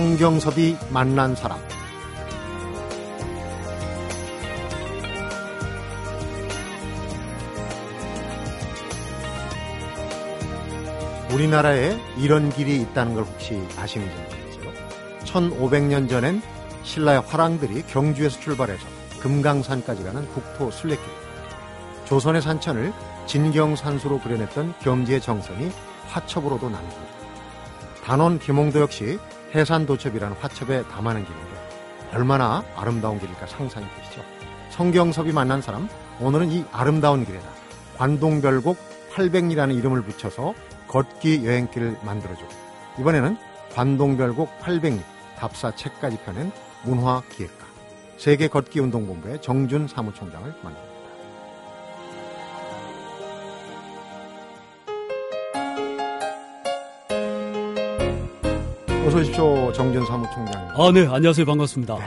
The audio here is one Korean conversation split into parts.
성경섭이 만난 사람 우리나라에 이런 길이 있다는 걸 혹시 아시는지 모르겠어요. 1500년 전엔 신라의 화랑들이 경주에서 출발해서 금강산까지 가는 국토 순례길. 조선의 산천을 진경산수로 그려냈던 겸지의 정선이 화첩으로도 남깁니다. 단원 김홍도 역시 해산도첩이라는 화첩에 담아낸 길인데 얼마나 아름다운 길일까 상상이 되시죠? 성경섭이 만난 사람, 오늘은 이 아름다운 길에다 관동별곡 800리라는 이름을 붙여서 걷기 여행길을 만들어주고 이번에는 관동별곡 800리 답사 책까지 펴낸 문화기획가 세계 걷기 운동본부의 정준 사무총장을 만납니다. 어서 오십시오, 정준 사무총장님. 아, 네, 안녕하세요. 반갑습니다. 네.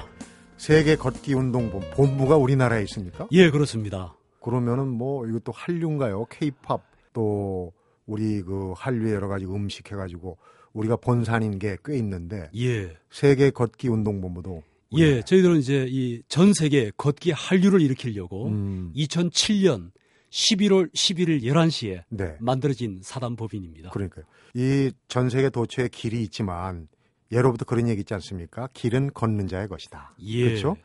세계 걷기 운동본 본부가 우리나라에 있습니까? 예, 그렇습니다. 그러면은 뭐 이것도 한류인가요? 케이팝 또 우리 그 한류의 여러 가지 음식 해 가지고 우리가 본산인 게 꽤 있는데 예. 세계 걷기 운동 본부도 예, 저희들은 이제 이 전 세계 걷기 한류를 일으키려고 음. 2007년 11월 11일 11시에 네. 만들어진 사단법인입니다. 그러니까요. 이 전 세계 도처에 길이 있지만 예로부터 그런 얘기 있지 않습니까? 길은 걷는 자의 것이다. 예. 그렇죠?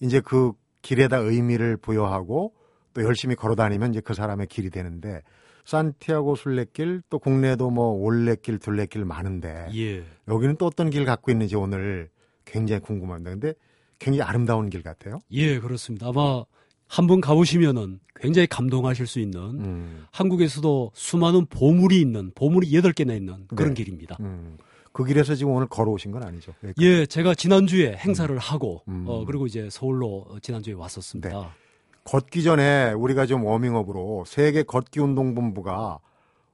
이제 그 길에다 의미를 부여하고 또 열심히 걸어 다니면 이제 그 사람의 길이 되는데 산티아고 순례길 또 국내도 뭐 올레길 둘레길 많은데 예. 여기는 또 어떤 길 갖고 있는지 오늘 굉장히 궁금합니다. 근데 굉장히 아름다운 길 같아요. 예, 그렇습니다. 아마 한번 가보시면은 굉장히 감동하실 수 있는 음. 한국에서도 수많은 보물이 있는 보물이 여덟 개나 있는 그런 네. 길입니다. 음. 그 길에서 지금 오늘 걸어오신 건 아니죠? 여기까지. 예, 제가 지난주에 행사를 음. 하고 음. 어, 그리고 이제 서울로 지난주에 왔었습니다. 네. 걷기 전에 우리가 좀 워밍업으로 세계 걷기 운동 본부가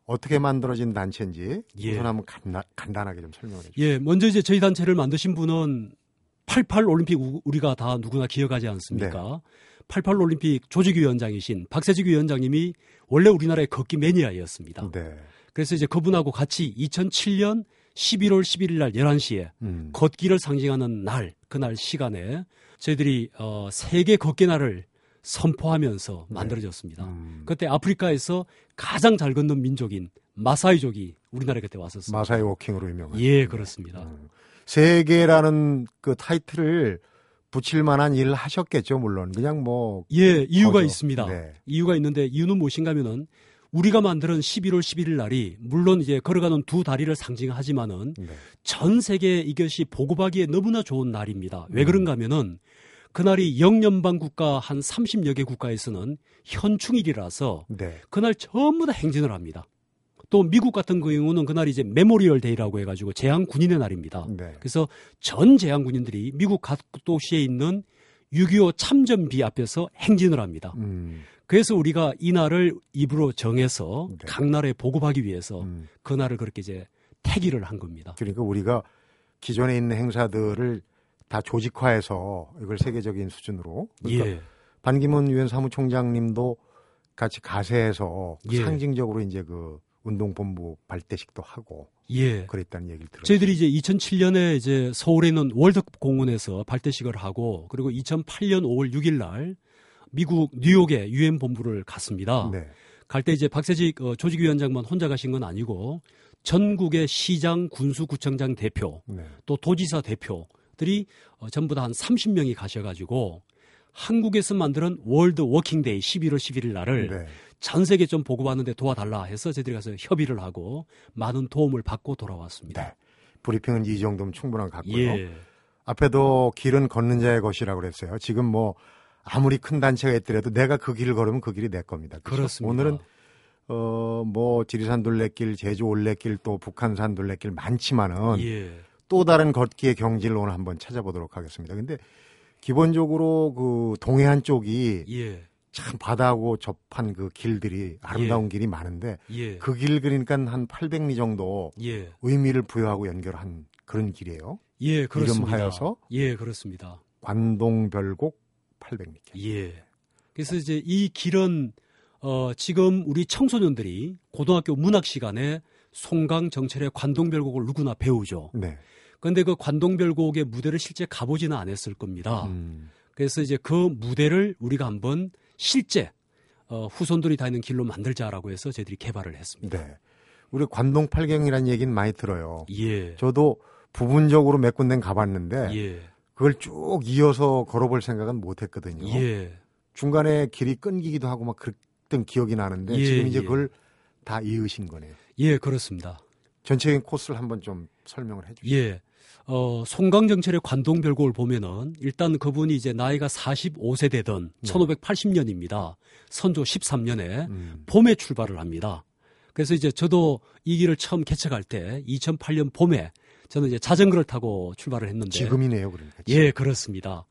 어떻게 만들어진 단체인지 예. 우선 한번 간단, 간단하게 좀 설명해 주세요. 예, 먼저 이제 저희 단체를 만드신 분은 88 올림픽 우리가 다 누구나 기억하지 않습니까? 네. 88 올림픽 조직위원장이신 박세직 위원장님이 원래 우리나라의 걷기 매니아였습니다. 네. 그래서 이제 그분하고 같이 2007년 11월 11일 날 11시에 음. 걷기를 상징하는 날, 그날 시간에 저희들이 어, 세계 걷기 날을 선포하면서 네. 만들어졌습니다. 음. 그때 아프리카에서 가장 잘 걷는 민족인 마사이족이 우리나라에 그때 왔었습니다. 마사이 워킹으로 유명한. 예, 그렇습니다. 음. 세계라는 그 타이틀을 붙일 만한 일을 하셨겠죠, 물론. 그냥 뭐. 예, 이유가 거죠. 있습니다. 네. 이유가 있는데 이유는 무엇인가면은 우리가 만드는 11월 11일 날이 물론 이제 걸어가는 두 다리를 상징하지만은 네. 전 세계에 이것이 보고하기에 너무나 좋은 날입니다. 왜 음. 그런가 하면은 그날이 영연방 국가 한 30여 개 국가에서는 현충일이라서 네. 그날 전부 다 행진을 합니다. 또 미국 같은 경우는 그날이 이제 Memorial Day라고 해가지고 재향 군인의 날입니다. 네. 그래서 전 재향 군인들이 미국 각 도시에 있는 6.25 참전비 앞에서 행진을 합니다. 음. 그래서 우리가 이 날을 입으로 정해서 네. 각 나라에 보급하기 위해서 음. 그 날을 그렇게 이제 택일을 한 겁니다. 그러니까 우리가 기존에 있는 행사들을 다 조직화해서 이걸 세계적인 수준으로 그러니까 예. 반기문 유엔 사무총장님도 같이 가세해서 예. 상징적으로 이제 그 운동본부 발대식도 하고 예. 그랬다는 얘기를 들었어요. 저희들이 이제 2007년에 이제 서울에 있는 월드컵 공원에서 발대식을 하고 그리고 2008년 5월 6일 날 미국 뉴욕에 유엔 본부를 갔습니다. 네. 갈때 이제 박세직 어, 조직위원장만 혼자 가신 건 아니고 전국의 시장, 군수구청장 대표, 네. 또 도지사 대표, 들이 어, 전부 다 한 30명이 가셔가지고 한국에서 만드는 World Walking Day 11월 11일 날을 네. 전 세계 좀 보고 왔는데 도와달라 해서 저희들이 가서 협의를 하고 많은 도움을 받고 돌아왔습니다. 네. 브리핑은 이 정도면 충분한 것 같고요. 예. 앞에도 길은 걷는 자의 것이라고 그랬어요. 지금 뭐 아무리 큰 단체가 있더라도 내가 그 길을 걸으면 그 길이 내 겁니다. 그렇죠? 그렇습니다. 오늘은 어 뭐 지리산 둘레길, 제주 올레길 또 북한산 둘레길 많지만은 예. 또 다른 걷기의 경지를 오늘 한번 찾아보도록 하겠습니다. 근데 기본적으로 그 동해안 쪽이 예. 참 바다하고 접한 그 길들이 아름다운 예. 길이 많은데 예. 그길 그러니까 한 800리 정도 예. 의미를 부여하고 연결한 그런 길이에요. 예, 그렇습니다. 이름하여서 예, 그렇습니다. 관동별곡 800리 길. 예. 그래서 이제 이 길은 어 지금 우리 청소년들이 고등학교 문학 시간에 송강 정철의 관동별곡을 누구나 배우죠. 네. 그런데 그 관동별곡의 무대를 실제 가보지는 않았을 겁니다. 음. 그래서 이제 그 무대를 우리가 한번 실제 어, 후손들이 다니는 길로 만들자라고 해서 저희들이 개발을 했습니다. 네. 우리 관동 팔경이라는 얘기는 많이 들어요. 예. 저도 부분적으로 몇 군데 가봤는데 예. 그걸 쭉 이어서 걸어볼 생각은 못했거든요. 예. 중간에 길이 끊기기도 하고 막 그랬던 기억이 나는데 예, 지금 이제 예. 그걸 다 이으신 거네요. 예, 그렇습니다. 전체적인 코스를 한번 좀 설명을 해주시죠. 예. 어, 송강정철의 관동별곡을 보면은 일단 그분이 이제 나이가 45세 되던 네. 1580년입니다. 선조 13년에 음. 봄에 출발을 합니다. 그래서 이제 저도 이 길을 처음 개척할 때 2008년 봄에 저는 이제 자전거를 타고 출발을 했는데 지금이네요, 그러니까. 지금. 예, 그렇습니다.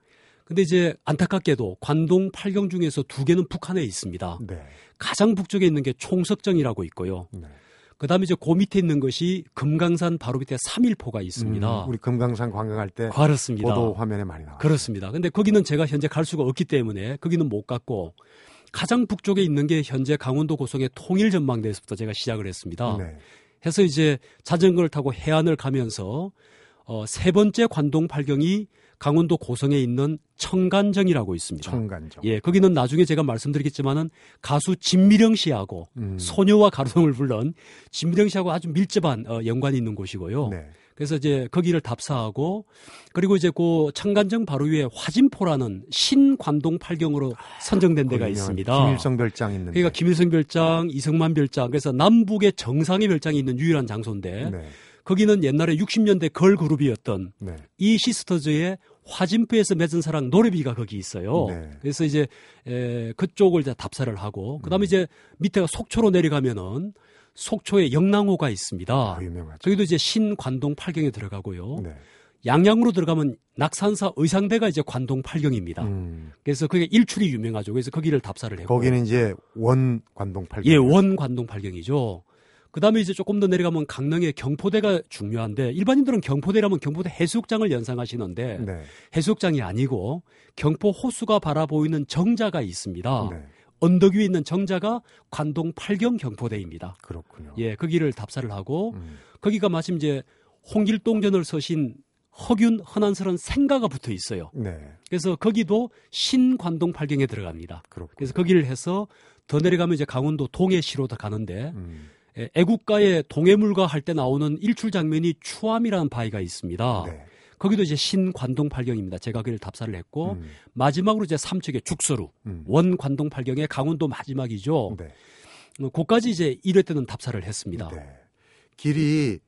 근데 이제 안타깝게도 관동 8경 중에서 두 개는 북한에 있습니다. 네. 가장 북쪽에 있는 게 총석정이라고 있고요. 네. 그다음에 이제 그 밑에 있는 것이 금강산 바로 밑에 삼일포가 있습니다. 음, 우리 금강산 관광할 때 그렇습니다. 보도 화면에 많이 나와요. 그렇습니다. 근데 거기는 제가 현재 갈 수가 없기 때문에 거기는 못 갔고 가장 북쪽에 있는 게 현재 강원도 고성의 통일 전망대에서부터 제가 시작을 했습니다. 네. 해서 이제 자전거를 타고 해안을 가면서 어, 세 번째 관동 팔경이 강원도 고성에 있는 청간정이라고 있습니다. 청간정. 예, 거기는 나중에 제가 말씀드리겠지만은 가수 진미령 씨하고 음. 소녀와 가로등을 불른 진미령 씨하고 아주 밀접한 어, 연관이 있는 곳이고요. 네. 그래서 이제 거기를 답사하고 그리고 이제 그 청간정 바로 위에 화진포라는 신관동 팔경으로 선정된 데가 있습니다. 김일성 별장 있는. 그러니까 김일성 별장, 이승만 별장 그래서 남북의 정상의 별장이 있는 유일한 장소인데 네. 거기는 옛날에 60년대 걸 그룹이었던 네. 이 시스터즈의 화진표에서 맺은 사랑 노래비가 거기 있어요. 네. 그래서 이제 에, 그쪽을 이제 답사를 하고 그다음에 음. 이제 밑에가 속초로 내려가면은 속초에 영랑호가 있습니다. 아, 유명하죠. 저기도 이제 신관동 팔경에 들어가고요. 네. 양양으로 들어가면 낙산사 의상대가 이제 관동 팔경입니다. 음. 그래서 그게 일출이 유명하죠. 그래서 거기를 답사를 했고 거기는 이제 원 관동 팔경. 예, 원 관동 팔경이죠. 그 다음에 이제 조금 더 내려가면 강릉의 경포대가 중요한데 일반인들은 경포대라면 경포대 해수욕장을 연상하시는데 네. 해수욕장이 아니고 경포 호수가 바라보이는 정자가 있습니다. 네. 언덕 위에 있는 정자가 관동 팔경 경포대입니다. 그렇군요. 예, 거기를 답사를 하고 음. 거기가 마침 이제 홍길동전을 서신 허균 허난스런 생가가 붙어 있어요. 네. 그래서 거기도 신관동 팔경에 들어갑니다. 그렇군요. 그래서 거기를 해서 더 내려가면 이제 강원도 동해시로 더 가는데 음. 애국가의 동해물과 할 때 나오는 일출 장면이 추암이라는 바위가 있습니다. 네. 거기도 이제 신관동 팔경입니다. 제가 그를 답사를 했고 음. 마지막으로 이제 삼척의 죽서루 음. 원관동 팔경의 강원도 마지막이죠. 네. 어, 거까지 이제 1회 때는 답사를 했습니다. 네. 길이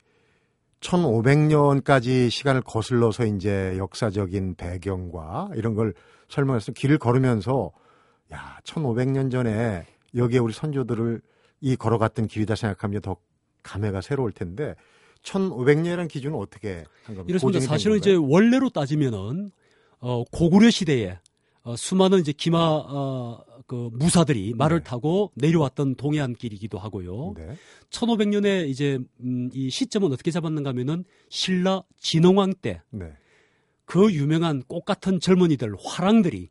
1500년까지 시간을 거슬러서 이제 역사적인 배경과 이런 걸 설명해서 길을 걸으면서 야, 1500년 전에 여기에 우리 선조들을 이 걸어갔던 길이다 생각하면 더 감회가 새로울 텐데 1500년이라는 기준은 어떻게 한 겁니까? 이렇습니다. 사실 은 이제 원래로 따지면은 어, 고구려 시대에 어, 수많은 이제 기마 어, 그 무사들이 말을 네. 타고 내려왔던 동해안 길이기도 하고요. 네. 1500년에 이제 음, 이 시점은 어떻게 잡았는가 하면은 신라 진흥왕 때. 네. 그 유명한 꽃 같은 젊은이들 화랑들이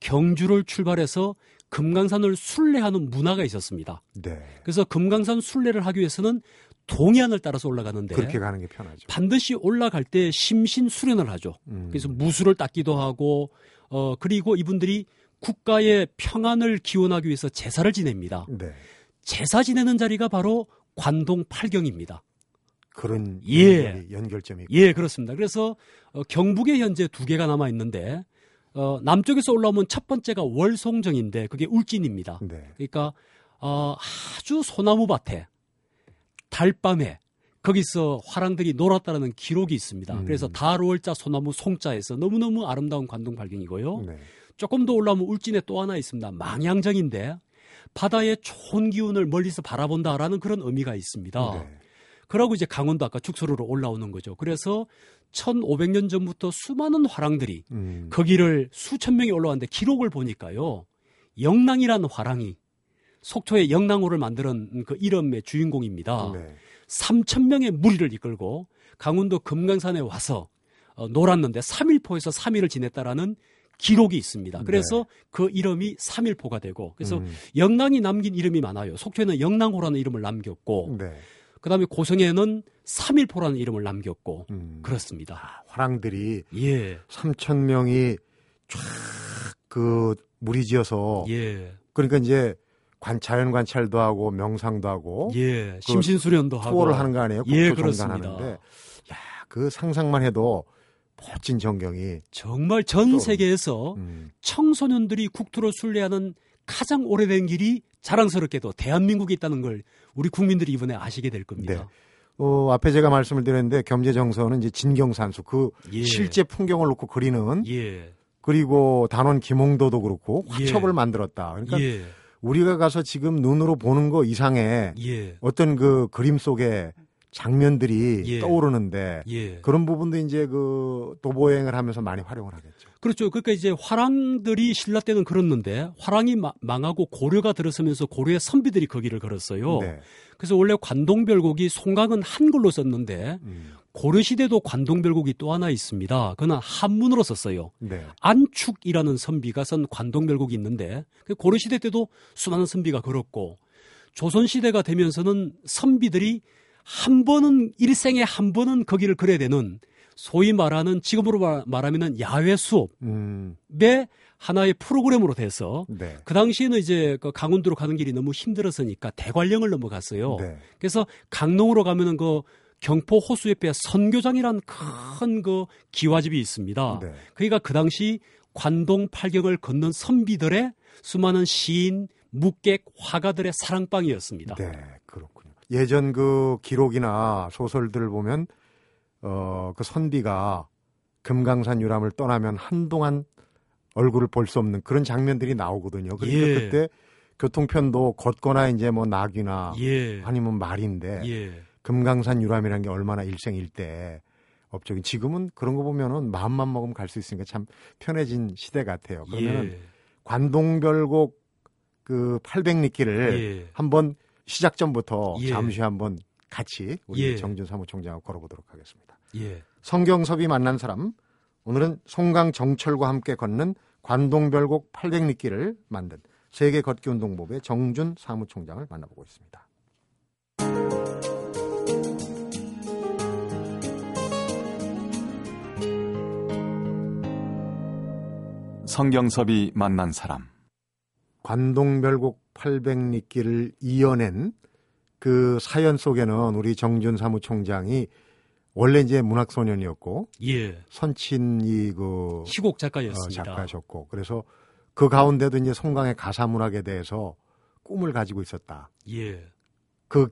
경주를 출발해서 금강산을 순례하는 문화가 있었습니다. 네. 그래서 금강산 순례를 하기 위해서는 동해안을 따라서 올라가는데 그렇게 가는 게 편하죠. 반드시 올라갈 때 심신 수련을 하죠. 음. 그래서 무술을 닦기도 하고 어 그리고 이분들이 국가의 평안을 기원하기 위해서 제사를 지냅니다. 네. 제사 지내는 자리가 바로 관동 팔경입니다. 그런 예. 연결점이 예, 그렇습니다. 그래서 어, 경북에 현재 두 개가 남아 있는데 어, 남쪽에서 올라오면 첫 번째가 월송정인데 그게 울진입니다. 네. 그러니까 어, 아주 소나무 밭에 달밤에 거기서 화랑들이 놀았다는 기록이 있습니다. 음. 그래서 달월자 소나무 송자에서 너무너무 아름다운 관동 발경이고요. 네. 조금 더 올라오면 울진에 또 하나 있습니다. 망양정인데 바다의 좋은 기운을 멀리서 바라본다라는 그런 의미가 있습니다. 네. 그러고 이제 강원도 아까 축소로로 올라오는 거죠. 그래서 1500년 전부터 수많은 화랑들이 음. 거기를 수천 명이 올라왔는데 기록을 보니까요. 영랑이라는 화랑이 속초의 영랑호를 만드는 그 이름의 주인공입니다. 네. 3천 명의 무리를 이끌고 강원도 금강산에 와서 어, 놀았는데 3일포에서 3일을 지냈다라는 기록이 있습니다. 그래서 네. 그 이름이 3일포가 되고 그래서 음. 영랑이 남긴 이름이 많아요. 속초에는 영랑호라는 이름을 남겼고 네. 그다음에 고성에는 3일포라는 이름을 남겼고 음. 그렇습니다. 아, 화랑들이 예. 3천 명이 쫙그 무리지어서 예. 그러니까 이제 관 자연 관찰도 하고 명상도 하고 예. 그 심신 수련도 하고 투어를 하는 거 아니에요? 예, 그렇습니다. 하는데 야, 그 상상만 해도 멋진 전경이 정말 전 또, 세계에서 음. 청소년들이 국토를 순례하는 가장 오래된 길이 자랑스럽게도 대한민국에 있다는 걸 우리 국민들이 이번에 아시게 될 겁니다. 네. 어, 앞에 제가 말씀을 드렸는데 겸재정서는 이제 진경산수 그 예. 실제 풍경을 놓고 그리는 예. 그리고 단원 김홍도도 그렇고 화첩을 예. 만들었다. 그러니까 예. 우리가 가서 지금 눈으로 보는 거 이상의 예. 어떤 그 그림 속에 장면들이 예. 떠오르는데 예. 그런 부분도 이제 그 도보여행을 하면서 많이 활용을 하겠죠. 그렇죠. 그러니까 이제 화랑들이 신라 때는 그렇는데 화랑이 망하고 고려가 들어서면서 고려의 선비들이 거기를 걸었어요. 네. 그래서 원래 관동별곡이 송강은 한글로 썼는데 음. 고려 시대도 관동별곡이 또 하나 있습니다. 그는 한문으로 썼어요. 네. 안축이라는 선비가 쓴 관동별곡이 있는데 그 고려 시대 때도 수많은 선비가 걸었고 조선 시대가 되면서는 선비들이 한 번은 일생에 한 번은 거기를 걸어야 되는 소위 말하는 지금으로 말하면은 야외 수업의 음. 하나의 프로그램으로 돼서 네. 그 당시에는 이제 그 강원도로 가는 길이 너무 힘들었으니까 대관령을 넘어갔어요. 네. 그래서 강릉으로 가면은 그 경포 호수 옆에 선교장이란 큰 그 기와집이 있습니다. 네. 그러니까 그 당시 관동 팔경을 걷는 선비들의 수많은 시인, 묵객, 화가들의 사랑방이었습니다. 네, 그렇군요. 예전 그 기록이나 소설들을 보면 어, 그 선비가 금강산 유람을 떠나면 한동안 얼굴을 볼 수 없는 그런 장면들이 나오거든요. 그러니까 예. 그때 교통편도 걷거나 이제 뭐 낙이나 예. 아니면 말인데 예. 금강산 유람이라는 게 얼마나 일생일대 업적인 지금은 그런 거 보면은 마음만 먹으면 갈 수 있으니까 참 편해진 시대 같아요. 그러면은 예. 관동별곡 그 800리길을 예. 한번 시작 전부터 예. 잠시 한번 같이 우리 정준 사무총장하고 걸어보도록 하겠습니다. 성경섭이 만난 사람 오늘은 송강 정철과 함께 걷는 관동별곡 800리길을 만든 세계 걷기 운동법의 정준 사무총장을 만나보고 있습니다. 성경섭이 만난 사람 관동별곡 800리길을 이어낸 그 사연 속에는 우리 정준 사무총장이 원래 이제 문학 소년이었고 예. 선친이 그 시곡 작가였습니다. 어, 작가셨고 그래서 그 가운데도 이제 송강의 가사 문학에 대해서 꿈을 가지고 있었다. 예. 그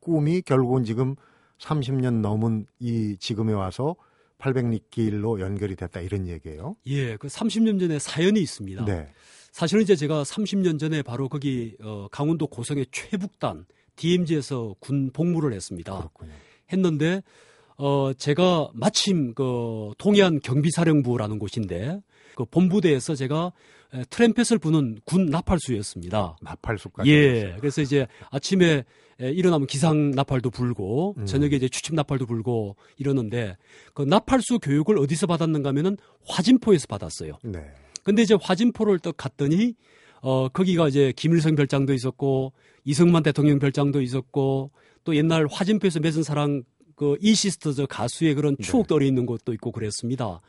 꿈이 결국은 지금 30년 넘은 이 지금에 와서 800리길로 연결이 됐다 이런 얘기예요. 예, 그 30년 전에 사연이 있습니다. 네. 사실은 이제 제가 30년 전에 바로 거기 어, 강원도 고성의 최북단 DMZ에서 군 복무를 했습니다. 그렇군요. 했는데 어, 제가 마침 그 동해안 경비사령부라는 곳인데 그 본부대에서 제가 트램펫을 부는 군 나팔수였습니다. 나팔수까지. 예. 그래서 이제 아침에 일어나면 기상 나팔도 불고 음. 저녁에 이제 추침 나팔도 불고 이러는데 그 나팔수 교육을 어디서 받았는가 하면은 화진포에서 받았어요. 네. 근데 이제 화진포를 또 갔더니 어 거기가 이제 김일성 별장도 있었고 이승만 대통령 별장도 있었고 또 옛날 화진포에서 맺은 사랑 그 이시스터즈 가수의 그런 네. 추억도 네. 있는 곳도 있고 그랬습니다.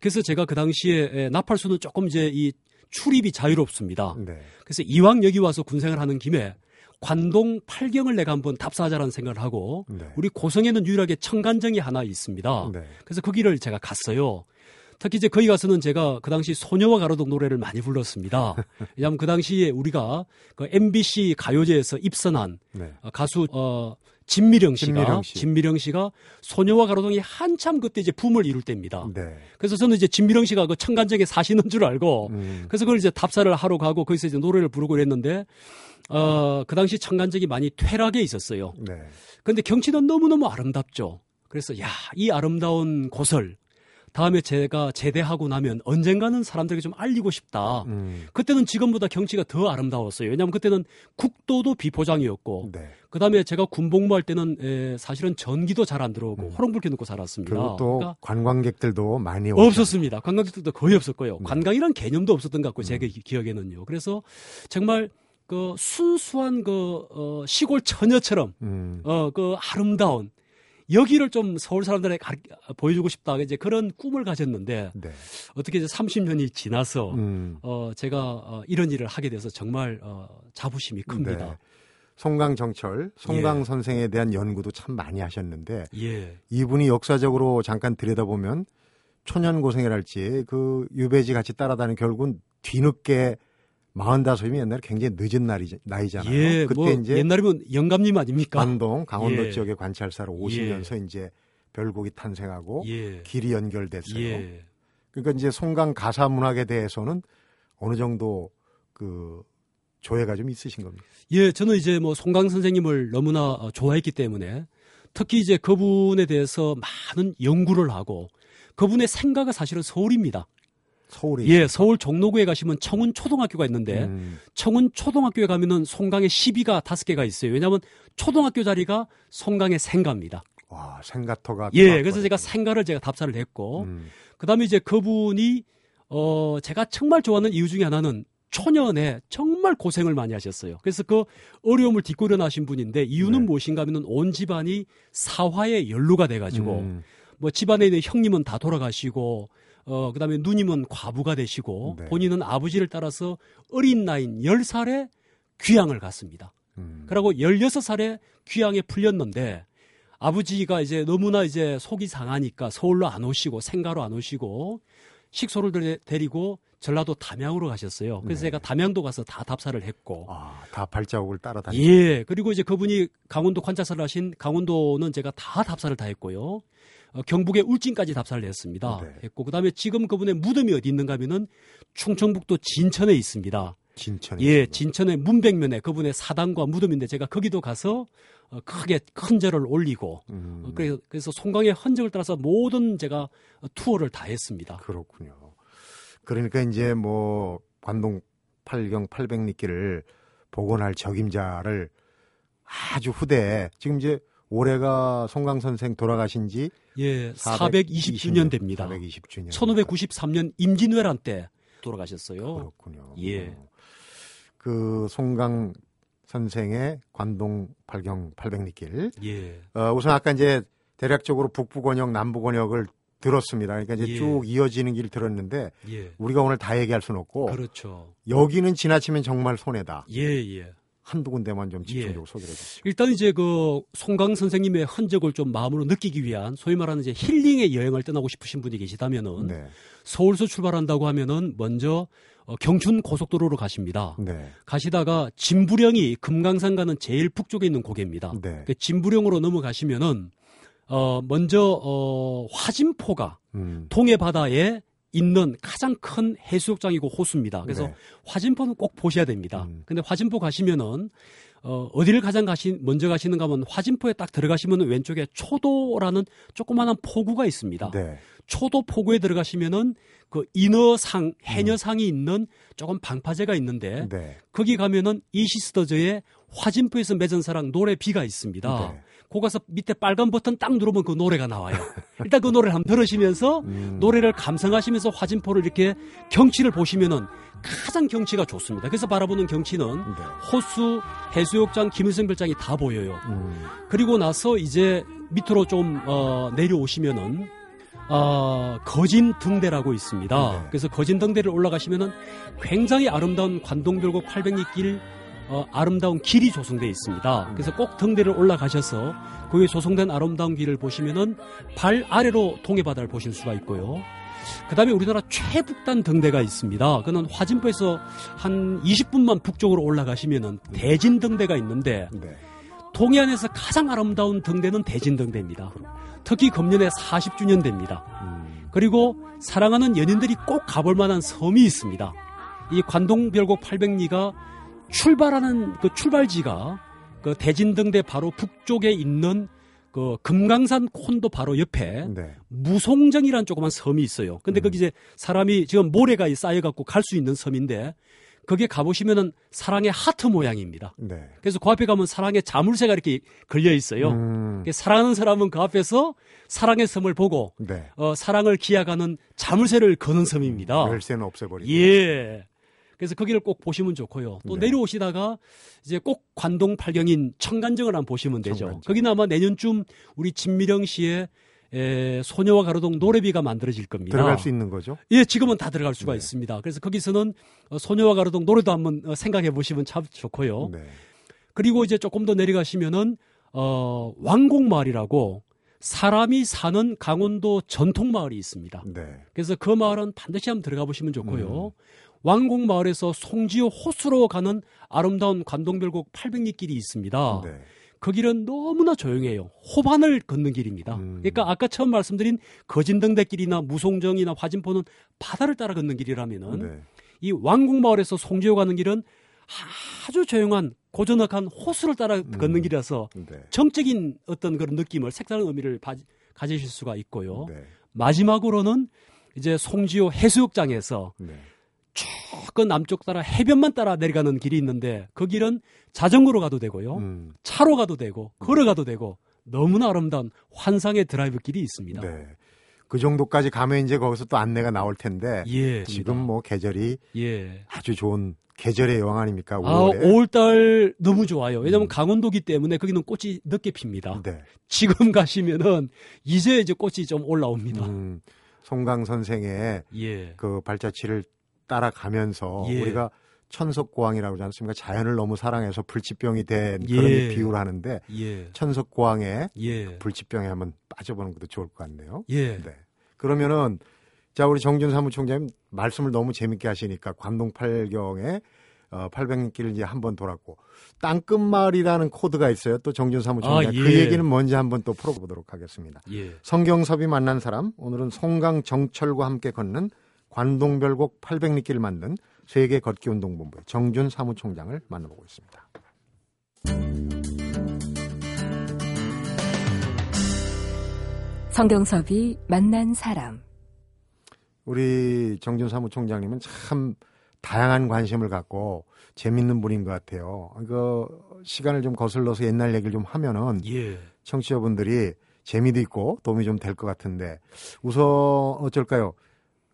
그래서 제가 그 당시에 나팔수는 조금 이제 이 출입이 자유롭습니다. 네. 그래서 이왕 여기 와서 군생을 하는 김에 관동 팔경을 내가 한번 답사하자라는 생각을 하고 네. 우리 고성에는 유일하게 청간정이 하나 있습니다. 네. 그래서 거기를 제가 갔어요. 특히 이제 거기 가서는 제가 그 당시 소녀와 가로등 노래를 많이 불렀습니다. 왜냐하면 그 당시에 우리가 그 MBC 가요제에서 입선한 네. 가수 어 진미령 씨가 진미령, 씨. 진미령 씨가 소녀와 가로등이 한참 그때 이제 붐을 이룰 때입니다. 네. 그래서 저는 이제 진미령 씨가 그 청간정에 사시는 줄 알고 음. 그래서 그걸 이제 답사를 하러 가고 거기서 이제 노래를 부르고 그랬는데 어, 그 당시 청간정이 많이 퇴락에 있었어요. 네. 근데 경치는 너무너무 아름답죠. 그래서 야, 이 아름다운 곳을 다음에 제가 제대하고 나면 언젠가는 사람들에게 좀 알리고 싶다. 음. 그때는 지금보다 경치가 더 아름다웠어요. 왜냐하면 그때는 국도도 비포장이었고, 네. 그 다음에 제가 군복무할 때는 에, 사실은 전기도 잘 안 들어오고 음. 호롱불 켜놓고 살았습니다. 그리고 또 그러니까 관광객들도 많이 없었습니다. 관광객들도 거의 없었고요. 네. 관광이란 개념도 없었던 것 같고 음. 제 기억에는요. 그래서 정말 그 순수한 그 어, 시골 처녀처럼 음. 어그 아름다운 여기를 좀 서울 사람들에게 가르, 보여주고 싶다 이제 그런 꿈을 가졌는데 네. 어떻게 이제 30년이 지나서 음. 어 제가 어, 이런 일을 하게 돼서 정말 어 자부심이 큽니다. 네. 송강 정철, 송강 예. 선생에 대한 연구도 참 많이 하셨는데 예. 이분이 역사적으로 잠깐 들여다보면 초년 고생이랄지 그 유배지 같이 따라다니는 결국은 뒤늦게 마흔다섯이면 옛날에 굉장히 늦은 날이, 나이잖아요. 예, 그때 뭐 이제 옛날이면 영감님 아닙니까? 안동, 강원도 예. 지역의 관찰사로 오시면서 예. 이제 별곡이 탄생하고 예. 길이 연결됐어요. 예. 그러니까 이제 송강 가사 문학에 대해서는 어느 정도 그 조예가 좀 있으신 겁니다. 예, 저는 이제 뭐 송강 선생님을 너무나 어, 좋아했기 때문에 특히 이제 그분에 대해서 많은 연구를 하고 그분의 생각은 사실은 서울입니다. 서울에 예, 서울 종로구에 가시면 청운 초등학교가 있는데 음. 청운 초등학교에 가면은 송강의 시비가 다섯 개가 있어요. 왜냐하면 초등학교 자리가 송강의 생가입니다. 와, 생가터가 예, 그래서 제가 생가를 제가 답사를 했고 음. 그다음에 이제 그분이 어 제가 정말 좋아하는 이유 중에 하나는 초년에 정말 고생을 많이 하셨어요. 그래서 그 어려움을 딛고 일어나신 분인데 이유는 네. 무엇인가 하면 온 집안이 사화에 연루가 돼가지고 음. 뭐 집안에 있는 형님은 다 돌아가시고 어, 그 다음에 누님은 과부가 되시고 네. 본인은 아버지를 따라서 어린 나이인 10살에 귀향을 갔습니다. 음. 그리고 16살에 귀향에 풀렸는데 아버지가 이제 너무나 이제 속이 상하니까 서울로 안 오시고 생가로 안 오시고 식소를 데리고 전라도 담양으로 가셨어요. 그래서 네. 제가 담양도 가서 다 답사를 했고. 아, 다 발자국을 따라 다니 예. 그리고 이제 그분이 강원도 관찰사를 하신 강원도는 제가 다 답사를 다 했고요. 어, 경북의 울진까지 답사를 했습니다. 네. 했고 그다음에 지금 그분의 무덤이 어디 있는가 하면은 충청북도 진천에 있습니다. 진천에 예, 있습니다. 진천의 문백면에 그분의 사당과 무덤인데 제가 거기도 가서 어, 크게 큰 절을 올리고 음. 어, 그래서, 그래서 송강의 흔적을 따라서 모든 제가 투어를 다 했습니다. 그렇군요. 그러니까 이제 뭐 관동 8경 800리길을 복원할 적임자를 아주 후대에 지금 이제 올해가 송강 선생 돌아가신 지 예, 420주년 됩니다. 420주년. 1593년 임진왜란 때 돌아가셨어요. 그렇군요. 예. 그 송강 선생의 관동 팔경 800리길. 예. 어, 우선 아까 이제 대략적으로 북부 권역, 남부 권역을 들었습니다. 그러니까 이제 예. 쭉 이어지는 길 들었는데 예. 우리가 오늘 다 얘기할 수는 없고 그렇죠. 여기는 지나치면 정말 손해다. 예, 예. 한두 군데만 좀 집중적으로 예. 소개해 주시죠. 일단 이제 그 송강 선생님의 흔적을 좀 마음으로 느끼기 위한 소위 말하는 이제 힐링의 여행을 떠나고 싶으신 분이 계시다면은 네. 서울서 출발한다고 하면은 먼저 어, 경춘 고속도로로 가십니다. 네. 가시다가 진부령이 금강산 가는 제일 북쪽에 있는 고개입니다. 네. 그 진부령으로 넘어가시면은 어 먼저 어 화진포가 음. 동해 바다에 있는 가장 큰 해수욕장이고 호수입니다. 그래서 네. 화진포는 꼭 보셔야 됩니다. 음. 근데 화진포 가시면은 어, 어디를 가장 가신, 먼저 가시는가 하면 화진포에 딱 들어가시면 왼쪽에 초도라는 조그마한 포구가 있습니다. 네. 초도 포구에 들어가시면은 그 인어상, 해녀상이 음. 있는 조금 방파제가 있는데 네. 거기 가면은 이시스터즈의 화진포에서 맺은 사랑 노래 비가 있습니다. 네. 거 가서 밑에 빨간 버튼 딱 누르면 그 노래가 나와요. 일단 그 노래를 한번 들으시면서 음. 노래를 감상하시면서 화진포를 이렇게 경치를 보시면은 가장 경치가 좋습니다. 그래서 바라보는 경치는 네. 호수, 해수욕장, 김일성 별장이 다 보여요. 음. 그리고 나서 이제 밑으로 좀 어, 내려오시면은 어, 거진 등대라고 있습니다. 네. 그래서 거진 등대를 올라가시면은 굉장히 아름다운 관동별곡 800리길 어, 아름다운 길이 조성되어 있습니다. 그래서 꼭 등대를 올라가셔서 거기에 조성된 아름다운 길을 보시면은 발 아래로 동해바다를 보실 수가 있고요. 그 다음에 우리나라 최북단 등대가 있습니다. 그는 화진포에서 한 20분만 북쪽으로 올라가시면은 대진 등대가 있는데 네. 동해안에서 가장 아름다운 등대는 대진 등대입니다. 특히 금년에 40주년 됩니다. 음. 그리고 사랑하는 연인들이 꼭 가볼 만한 섬이 있습니다. 이 관동별곡 800리가 출발하는 그 출발지가 그 대진등대 바로 북쪽에 있는 그 금강산 콘도 바로 옆에 네. 무송정이라는 조그만 섬이 있어요. 근데 음. 거기 이제 사람이 지금 모래가 쌓여갖고 갈 수 있는 섬인데 거기에 가보시면은 사랑의 하트 모양입니다. 네. 그래서 그 앞에 가면 사랑의 자물쇠가 이렇게 걸려 있어요. 음. 사랑하는 사람은 그 앞에서 사랑의 섬을 보고 네. 어, 사랑을 기약하는 자물쇠를 거는 섬입니다. 열쇠는 없애버리고. 예. 그래서 거기를 꼭 보시면 좋고요. 또 네. 내려오시다가 이제 꼭 관동 팔경인 청간정을 한번 보시면 되죠. 청간정. 거기는 아마 내년쯤 우리 진미령 씨의 에, 소녀와 가로등 노래비가 만들어질 겁니다. 들어갈 수 있는 거죠? 예, 지금은 다 들어갈 수가 네. 있습니다. 그래서 거기서는 어, 소녀와 가로등 노래도 한번 어, 생각해 보시면 참 좋고요. 네. 그리고 이제 조금 더 내려가시면은 어, 왕곡마을이라고 사람이 사는 강원도 전통 마을이 있습니다. 네. 그래서 그 마을은 반드시 한번 들어가 보시면 좋고요. 음. 왕곡 마을에서 송지호 호수로 가는 아름다운 관동별곡 800리 길이 있습니다. 네. 그 길은 너무나 조용해요. 호반을 걷는 길입니다. 음. 그러니까 아까 처음 말씀드린 거진등대 길이나 무송정이나 화진포는 바다를 따라 걷는 길이라면은 네. 이 왕곡 마을에서 송지호 가는 길은 아주 조용한 고전악한 호수를 따라 음. 걷는 길이라서 네. 정적인 어떤 그런 느낌을 색다른 의미를 바, 가지실 수가 있고요. 네. 마지막으로는 이제 송지호 해수욕장에서 네. 쭉그 남쪽 따라 해변만 따라 내려가는 길이 있는데 그 길은 자전거로 가도 되고요. 음. 차로 가도 되고 걸어가도 되고 너무나 아름다운 환상의 드라이브 길이 있습니다. 네. 그 정도까지 가면 이제 거기서 또 안내가 나올 텐데 예, 지금 뭐 계절이 예. 아주 좋은 계절의 여왕 아닙니까? 5월에. 아, 5월달 너무 좋아요. 왜냐하면 음. 강원도기 때문에 거기는 꽃이 늦게 핍니다. 네. 지금 가시면은 이제 이제 꽃이 좀 올라옵니다. 음, 송강 선생의 예. 그 발자취를 따라가면서 예. 우리가 천석고왕이라고 하지 않습니까? 자연을 너무 사랑해서 불치병이 된 그런 예. 비유를 하는데 예. 천석고왕의 예. 그 불치병에 한번 빠져보는 것도 좋을 것 같네요. 예. 네. 그러면은 자, 우리 정준 사무총장님 말씀을 너무 재밌게 하시니까 관동 팔경에 어, 800길을 이제 한 번 돌았고 땅끝마을이라는 코드가 있어요. 또 정준 사무총장 아, 그 예. 그 얘기는 먼저 한번 또 풀어보도록 하겠습니다. 예. 성경섭이 만난 사람 오늘은 송강 정철과 함께 걷는 관동별곡 800리길을 만든 세계 걷기 운동본부의 정준 사무총장을 만나보고 있습니다. 성경섭이 만난 사람 우리 정준 사무총장님은 참 다양한 관심을 갖고 재밌는 분인 것 같아요. 그 시간을 좀 거슬러서 옛날 얘기를 좀 하면은 예. 청취자분들이 재미도 있고 도움이 좀 될 것 같은데 우선 어쩔까요?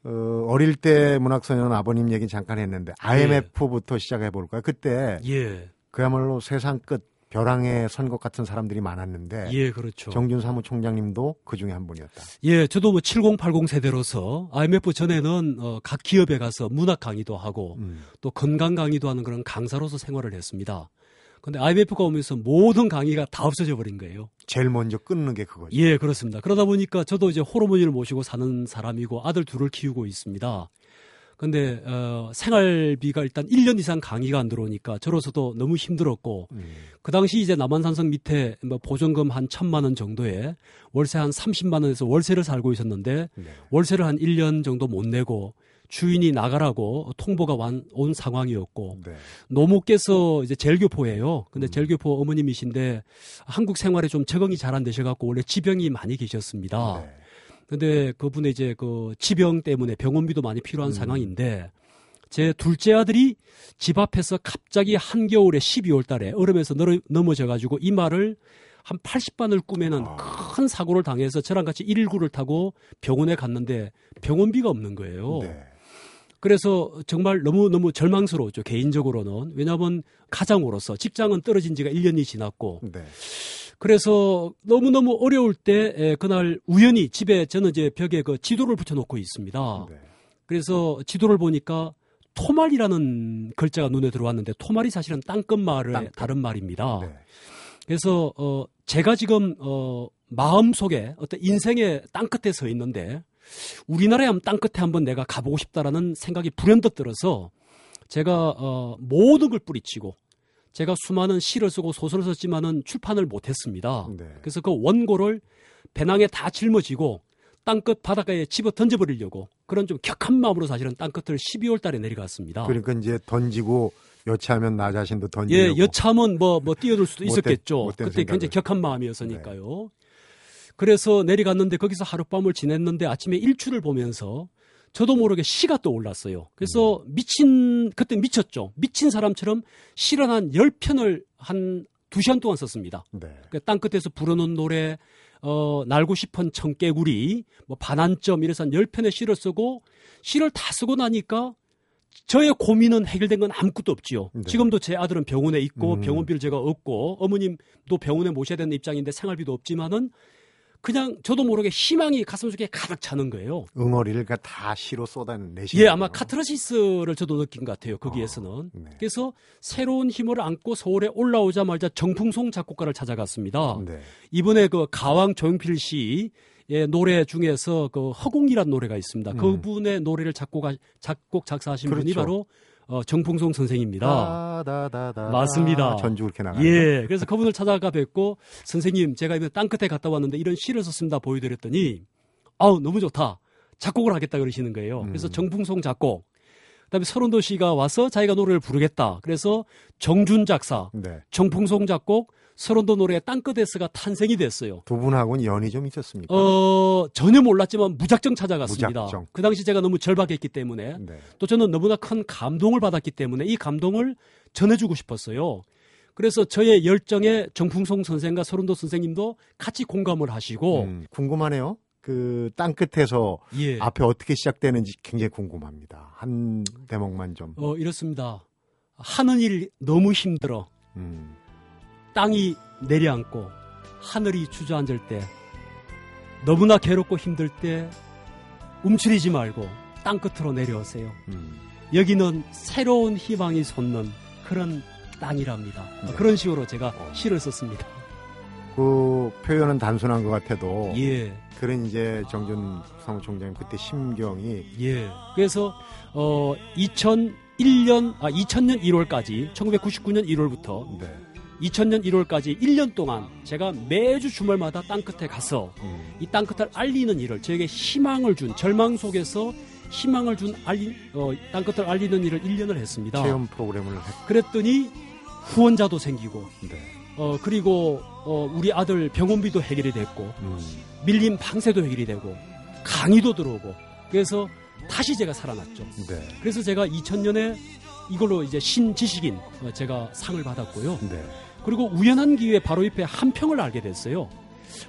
어, 어릴 때 문학소년 아버님 얘기 잠깐 했는데 IMF부터 예. 시작해 볼까요? 그때 예. 그야말로 세상 끝 벼랑에 선 것 같은 사람들이 많았는데 예, 그렇죠. 정준 사무총장님도 그 중에 한 분이었다. 예, 저도 뭐 7080 세대로서 IMF 전에는 어, 각 기업에 가서 문학 강의도 하고 음. 또 건강 강의도 하는 그런 강사로서 생활을 했습니다. 근데 IMF가 오면서 모든 강의가 다 없어져 버린 거예요. 제일 먼저 끊는 게 그거죠. 예, 그렇습니다. 그러다 보니까 저도 이제 호르몬을 모시고 사는 사람이고 아들 둘을 키우고 있습니다. 근데 어, 생활비가 일단 1년 이상 강의가 안 들어오니까 저로서도 너무 힘들었고 음. 그 당시 이제 남한산성 밑에 뭐 보존금 한 천만 원 정도에 월세 한 30만 원에서 월세를 살고 있었는데 네. 월세를 한 1년 정도 못 내고 주인이 나가라고 통보가 완, 온 상황이었고 네. 노모께서 이제 젤교포예요. 근데 음. 젤교포 어머님이신데 한국 생활에 좀 적응이 잘 안 되셔갖고 원래 지병이 많이 계셨습니다. 네. 근데 그분의 이제 그 지병 때문에 병원비도 많이 필요한 음. 상황인데 제 둘째 아들이 집 앞에서 갑자기 한겨울에 12월 달에 얼음에서 넘어져 가지고 이마를 한 80반을 꾸매는 아. 큰 사고를 당해서 저랑 같이 119를 타고 병원에 갔는데 병원비가 없는 거예요. 네. 그래서 정말 너무너무 절망스러웠죠. 개인적으로는. 왜냐하면 가장으로서 직장은 떨어진 지가 1년이 지났고 네. 그래서 너무너무 어려울 때 그날 우연히 집에 저는 이제 벽에 그 지도를 붙여놓고 있습니다. 네. 그래서 지도를 보니까 토말이라는 글자가 눈에 들어왔는데 토말이 사실은 땅끝마을의 땅끝. 다른 말입니다. 네. 그래서 어 제가 지금 어 마음 속에 어떤 인생의 땅끝에 서 있는데 우리나라에 한번 땅끝에 한번 내가 가보고 싶다라는 생각이 불현듯 들어서 제가 어 모든 걸 뿌리치고 제가 수많은 시를 쓰고 소설을 썼지만은 출판을 못했습니다. 네. 그래서 그 원고를 배낭에 다 짊어지고 땅끝 바닷가에 집어 던져버리려고 그런 좀 격한 마음으로 사실은 땅끝을 12월 달에 내려갔습니다. 그러니까 이제 던지고 여차하면 나 자신도 던지고 예, 여차하면 뭐, 뭐 뛰어들 수도 있었겠죠. 못된, 못된 그때 굉장히 격한 마음이었으니까요. 네. 그래서 내려갔는데 거기서 하룻밤을 지냈는데 아침에 일출을 보면서 저도 모르게 시가 떠올랐어요. 그래서 음. 미친, 그때 미쳤죠. 미친 사람처럼 시를 한 10편을 한 2시간 동안 썼습니다. 네. 그 땅끝에서 부르는 노래, 어, 날고 싶은 청개구리, 뭐 반환점 이래서 한 10편의 시를 쓰고 시를 다 쓰고 나니까 저의 고민은 해결된 건 아무것도 없지요. 네. 지금도 제 아들은 병원에 있고 음. 병원비를 제가 얻고 어머님도 병원에 모셔야 되는 입장인데 생활비도 없지만은 그냥 저도 모르게 희망이 가슴 속에 가득 차는 거예요. 응어리를 다 시로 쏟아내시 예, 아마 카트라시스를 저도 느낀 것 같아요. 거기에서는. 어, 네. 그래서 새로운 힘을 안고 서울에 올라오자마자 정풍송 작곡가를 찾아갔습니다. 네. 이번에 그 가왕 조용필 씨 예, 노래 중에서 그 허공이란 노래가 있습니다. 음. 그분의 노래를 작곡 작곡 작사하신 그렇죠. 분이 바로 어, 정풍송 선생입니다. 다다다 다. 맞습니다. 전주 그렇게 나가. 예. 그래서 그분을 찾아가 뵙고 선생님 제가 이번 땅 끝에 갔다 왔는데 이런 시를 썼습니다 보여드렸더니 아우 너무 좋다. 작곡을 하겠다 그러시는 거예요. 그래서 음. 정풍송 작곡. 그다음에 서른도 씨가 와서 자기가 노래를 부르겠다. 그래서 정준 작사, 네. 정풍송 작곡, 서른도 노래 땅끝에서가 탄생이 됐어요. 두 분하고는 연이 좀 있었습니까? 어, 전혀 몰랐지만 무작정 찾아갔습니다. 무작정. 그 당시 제가 너무 절박했기 때문에 네. 또 저는 너무나 큰 감동을 받았기 때문에 이 감동을 전해주고 싶었어요. 그래서 저의 열정에 정풍송 선생과 서른도 선생님도 같이 공감을 하시고 음, 궁금하네요. 그 땅끝에서 예. 앞에 어떻게 시작되는지 굉장히 궁금합니다. 한 대목만 좀. 어, 이렇습니다. 하는 일 너무 힘들어. 음. 땅이 내려앉고 하늘이 주저앉을 때 너무나 괴롭고 힘들 때 움츠리지 말고 땅 끝으로 내려오세요. 음. 여기는 새로운 희망이 솟는 그런 땅이랍니다. 네. 그런 식으로 제가 어. 시를 썼습니다. 그 표현은 단순한 것 같아도 예. 그런 이제 정준 사무총장님 그때 심경이 예. 그래서 어 2001년 아 2000년 1월까지 1999년 1월부터 네. 2000년 1월까지 1년 동안 제가 매주 주말마다 땅끝에 가서 음. 이 땅끝을 알리는 일을 저에게 희망을 준 절망 속에서 희망을 준 알리, 어, 땅끝을 알리는 일을 1년을 했습니다. 체험 프로그램을 했... 그랬더니 후원자도 생기고 네. 어, 그리고 어, 우리 아들 병원비도 해결이 됐고 음. 밀린 방세도 해결이 되고 강의도 들어오고 그래서 다시 제가 살아났죠. 네. 그래서 제가 2000년에 이걸로 이제 신지식인 어, 제가 상을 받았고요. 네. 그리고 우연한 기회에 바로 옆에 한평을 알게 됐어요.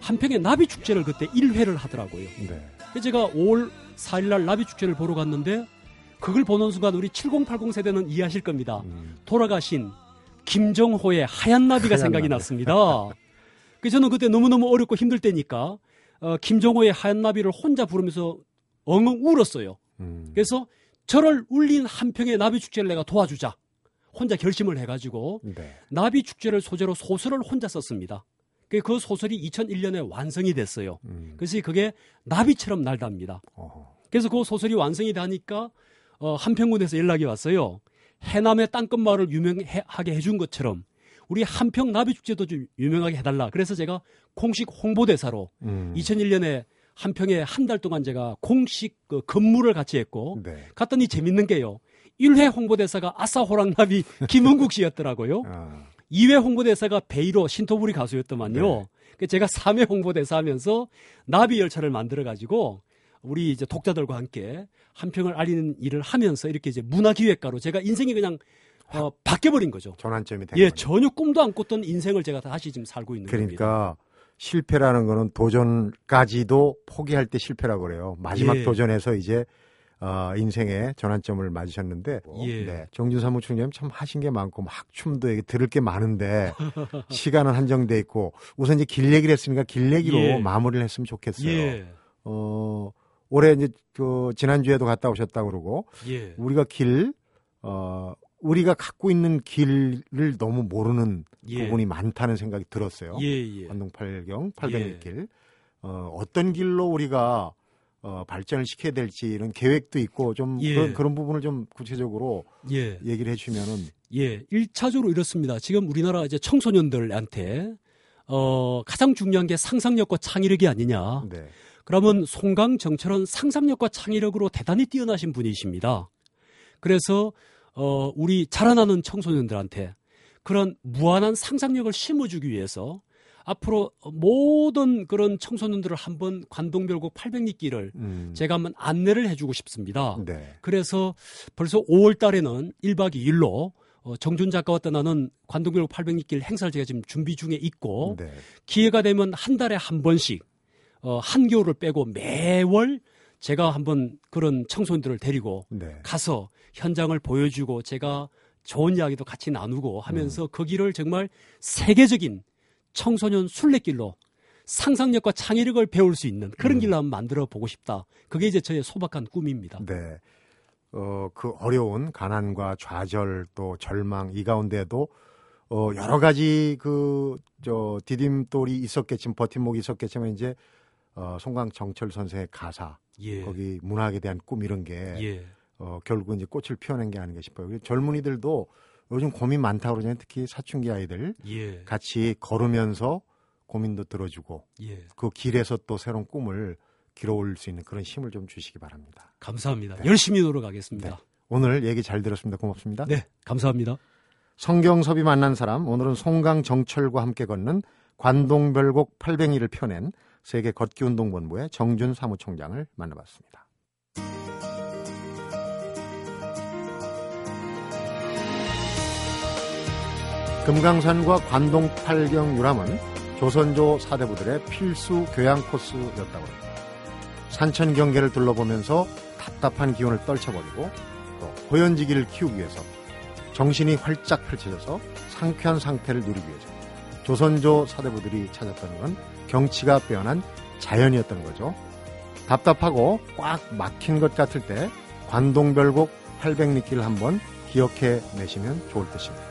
한평에 나비 축제를 그때 1회를 하더라고요. 네. 그래서 제가 5월 4일 날 나비 축제를 보러 갔는데 그걸 보는 순간 우리 7080 세대는 이해하실 겁니다. 음. 돌아가신 김정호의 하얀 나비가 하얀 생각이 나비. 났습니다. 그래서 저는 그때 너무너무 어렵고 힘들 때니까 어, 김정호의 하얀 나비를 혼자 부르면서 엉엉 울었어요. 음. 그래서 저를 울린 한평의 나비 축제를 내가 도와주자. 혼자 결심을 해가지고 네. 나비 축제를 소재로 소설을 혼자 썼습니다. 그, 그 소설이 2001년에 완성이 됐어요. 음. 그래서 그게 나비처럼 날답니다. 어허. 그래서 그 소설이 완성이 되니까 어, 한평군에서 연락이 왔어요. 해남의 땅끝마을을 유명하게 해준 것처럼 우리 한평 나비 축제도 좀 유명하게 해달라. 그래서 제가 공식 홍보대사로 음. 2001년에 한평에 한 달 동안 제가 공식 그 근무를 같이 했고 네. 갔더니 재밌는 게요. 1회 홍보대사가 아싸 호랑나비 김은국 씨였더라고요. 아. 2회 홍보대사가 베이로 신토부리 가수였더만요. 네. 제가 3회 홍보대사 하면서 나비 열차를 만들어 가지고 우리 이제 독자들과 함께 한평을 알리는 일을 하면서 이렇게 이제 문화기획가로 제가 인생이 그냥 어, 바뀌어버린 거죠. 전환점이 된 예, 거죠. 전혀 꿈도 안 꿨던 인생을 제가 다시 지금 살고 있는 그러니까 겁니다. 실패라는 거는 도전까지도 포기할 때 실패라고 그래요. 마지막 예. 도전에서 이제 어, 인생의 전환점을 맞으셨는데 예. 네, 정준 사무총장님 참 하신 게 많고 학춤도 얘기 들을 게 많은데 시간은 한정돼 있고 우선 이제 길 얘기를 했으니까 길 얘기로 예. 마무리를 했으면 좋겠어요. 예. 어, 올해 이제 그 지난주에도 갔다 오셨다 그러고 예. 우리가 길 어, 우리가 갖고 있는 길을 너무 모르는 예. 부분이 많다는 생각이 들었어요. 예, 예. 관동 8경 800길 어, 어떤 길로 우리가 어, 발전을 시켜야 될지 이런 계획도 있고 좀 예. 그런, 그런 부분을 좀 구체적으로 예. 얘기를 해주면은 예, 1차적으로 이렇습니다. 지금 우리나라 이제 청소년들한테 어, 가장 중요한 게 상상력과 창의력이 아니냐. 네. 그러면 송강 정철은 상상력과 창의력으로 대단히 뛰어나신 분이십니다. 그래서 어, 우리 자라나는 청소년들한테 그런 무한한 상상력을 심어주기 위해서 앞으로 모든 그런 청소년들을 한번 관동별곡 800리길을 음. 제가 한번 안내를 해주고 싶습니다. 네. 그래서 벌써 5월 달에는 1박 2일로 어, 정준 작가와 떠나는 관동별곡 800리길 행사를 제가 지금 준비 중에 있고 네. 기회가 되면 한 달에 한 번씩 어, 한겨울을 빼고 매월 제가 한번 그런 청소년들을 데리고 네. 가서 현장을 보여주고 제가 좋은 이야기도 같이 나누고 하면서 음. 그 길을 정말 세계적인 청소년 순례길로 상상력과 창의력을 배울 수 있는 그런 음. 길로 한번 만들어 보고 싶다. 그게 이제 저의 소박한 꿈입니다. 네. 어, 그 어려운 가난과 좌절 또 절망 이 가운데도 어, 여러 가지 그, 저, 디딤돌이 있었겠지만, 버팀목이 있었겠지만, 이제, 어, 송강 정철 선생의 가사, 예. 거기 문학에 대한 꿈 이런 게, 예. 어, 결국 이제 꽃을 피워낸 게 아닌가 싶어요. 젊은이들도 요즘 고민 많다고 그러잖아요. 특히 사춘기 아이들. 예. 같이 걸으면서 고민도 들어주고, 예. 그 길에서 또 새로운 꿈을 길어올 수 있는 그런 힘을 좀 주시기 바랍니다. 감사합니다. 네. 열심히 노력하겠습니다. 네. 오늘 얘기 잘 들었습니다. 고맙습니다. 네, 감사합니다. 성경섭이 만난 사람, 오늘은 송강 정철과 함께 걷는 관동별곡 800리를 펴낸 세계 걷기 운동본부의 정준 사무총장을 만나봤습니다. 금강산과 관동 팔경 유람은 조선조 사대부들의 필수 교양 코스였다고 합니다. 산천 경계를 둘러보면서 답답한 기운을 떨쳐버리고 또 호연지기를 키우기 위해서 정신이 활짝 펼쳐져서 상쾌한 상태를 누리기 위해서 조선조 사대부들이 찾았던 건 경치가 빼어난 자연이었던 거죠. 답답하고 꽉 막힌 것 같을 때 관동별곡 800리길을 한번 기억해 내시면 좋을 듯입니다.